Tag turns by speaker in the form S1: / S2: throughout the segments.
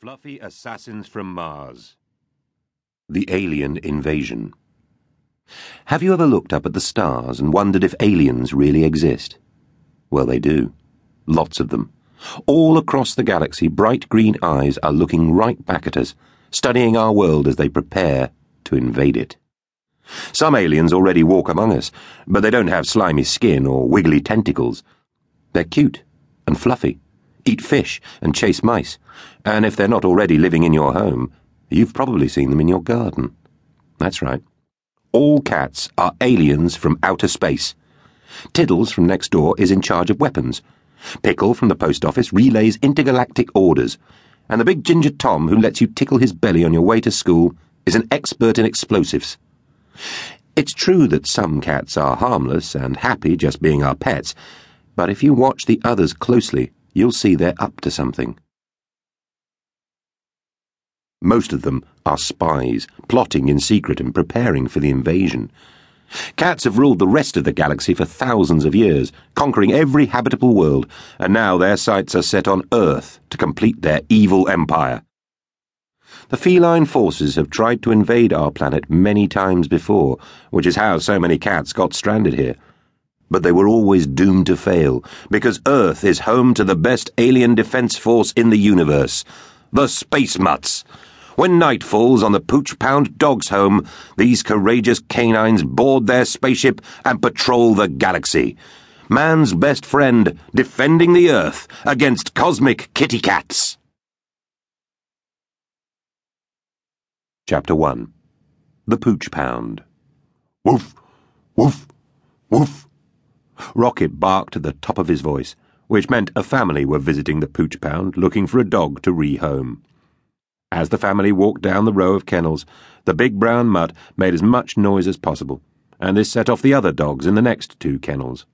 S1: Fluffy Assassins from Mars. The Alien Invasion. Have you ever looked up at the stars and wondered if aliens really exist? Well, they do. Lots of them. All across the galaxy, bright green eyes are looking right back at us, studying our world as they prepare to invade it. Some aliens already walk among us, but they don't have slimy skin or wiggly tentacles. They're cute and fluffy eat fish, and chase mice. And if they're not already living in your home, you've probably seen them in your garden. That's right. All cats are aliens from outer space. Tiddles from next door is in charge of weapons. Pickle from the post office relays intergalactic orders. And the big ginger Tom who lets you tickle his belly on your way to school is an expert in explosives. It's true that some cats are harmless and happy just being our pets, but if you watch the others closely, you'll see they're up to something. Most of them are spies, plotting in secret and preparing for the invasion. Cats have ruled the rest of the galaxy for thousands of years, conquering every habitable world, and now their sights are set on Earth to complete their evil empire. The feline forces have tried to invade our planet many times before, which is how so many cats got stranded here but they were always doomed to fail, because Earth is home to the best alien defense force in the universe the Space Mutts. When night falls on the Pooch Pound Dog's home, these courageous canines board their spaceship and patrol the galaxy. Man's best friend, defending the Earth against cosmic kitty cats. Chapter 1 The Pooch Pound. Woof, woof, woof. Rocket barked at the top of his voice, which meant a family were visiting the pooch pound looking for a dog to rehome. As the family walked down the row of kennels, the big brown mutt made as much noise as possible, and this set off the other dogs in the next two kennels.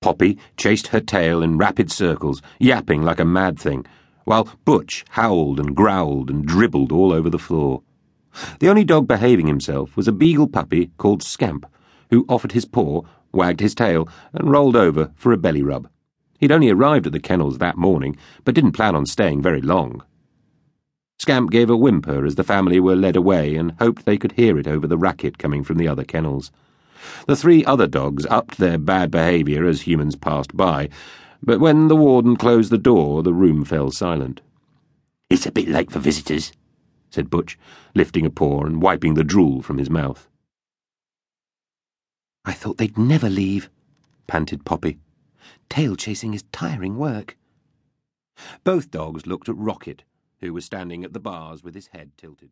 S1: Poppy chased her tail in rapid circles, yapping like a mad thing, while Butch howled and growled and dribbled all over the floor. The only dog behaving himself was a beagle puppy called Scamp, who offered his paw wagged his tail, and rolled over for a belly rub. He'd only arrived at the kennels that morning, but didn't plan on staying very long. Scamp gave a whimper as the family were led away and hoped they could hear it over the racket coming from the other kennels. The three other dogs upped their bad behaviour as humans passed by, but when the warden closed the door, the room fell silent.
S2: It's a bit late for visitors,
S1: said Butch, lifting a paw and wiping the drool from his mouth.
S3: I thought they'd never leave, panted Poppy. Tail chasing is tiring work.
S1: Both dogs looked at Rocket, who was standing at the bars with his head tilted.